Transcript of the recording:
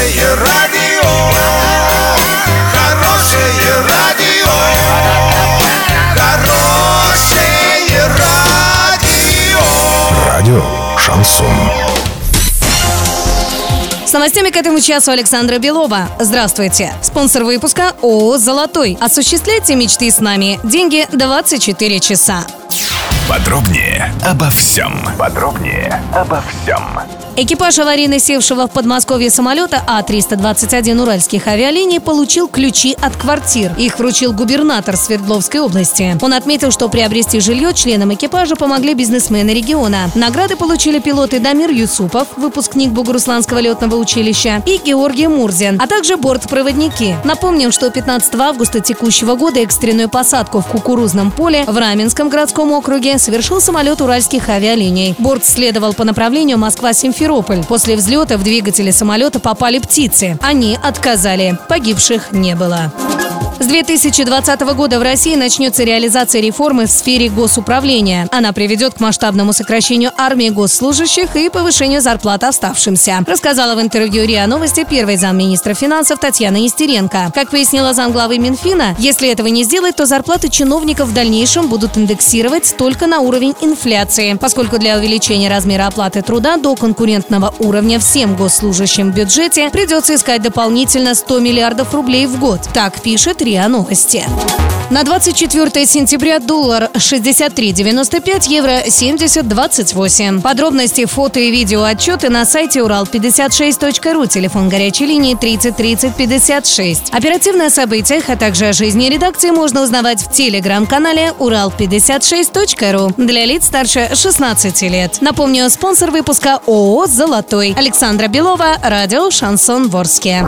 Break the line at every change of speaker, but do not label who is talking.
Хорошее радио, хорошее радио, хорошее радио.
Радио Шансон.
С новостями к этому часу Александра Белова. Здравствуйте. Спонсор выпуска ООО «Золотой». Осуществляйте мечты с нами. Деньги 24 часа.
Подробнее обо всем. Подробнее обо всем.
Экипаж аварийно севшего в Подмосковье самолета А-321 уральских авиалиний получил ключи от квартир. Их вручил губернатор Свердловской области. Он отметил, что приобрести жилье членам экипажа помогли бизнесмены региона. Награды получили пилоты Дамир Юсупов, выпускник Бугурусланского летного училища, и Георгий Мурзин, а также бортпроводники. Напомним, что 15 августа текущего года экстренную посадку в кукурузном поле в Раменском городском округе совершил самолет уральских авиалиний. Борт следовал по направлению Москва-Симферополь. После взлета в двигатели самолета попали птицы. Они отказали. Погибших не было. С 2020 года в России начнется реализация реформы в сфере госуправления. Она приведет к масштабному сокращению армии госслужащих и повышению зарплат оставшимся, рассказала в интервью РИА Новости первый замминистра финансов Татьяна Нестеренко. Как пояснила замглавы Минфина, если этого не сделать, то зарплаты чиновников в дальнейшем будут индексировать только на уровень инфляции, поскольку для увеличения размера оплаты труда до конкурентного уровня всем госслужащим в бюджете придется искать дополнительно 100 миллиардов рублей в год. Так пишет РИА Новости. На 24 сентября доллар 63.95, евро 70.28. Подробности, фото и видео отчеты на сайте урал56.ру, телефон горячей линии 30 30 56. Оперативные о событиях, а также о жизни редакции можно узнавать в телеграм-канале урал56.ру для лиц старше 16 лет. Напомню, спонсор выпуска ООО «Золотой». Александра Белова, радио «Шансон Ворске».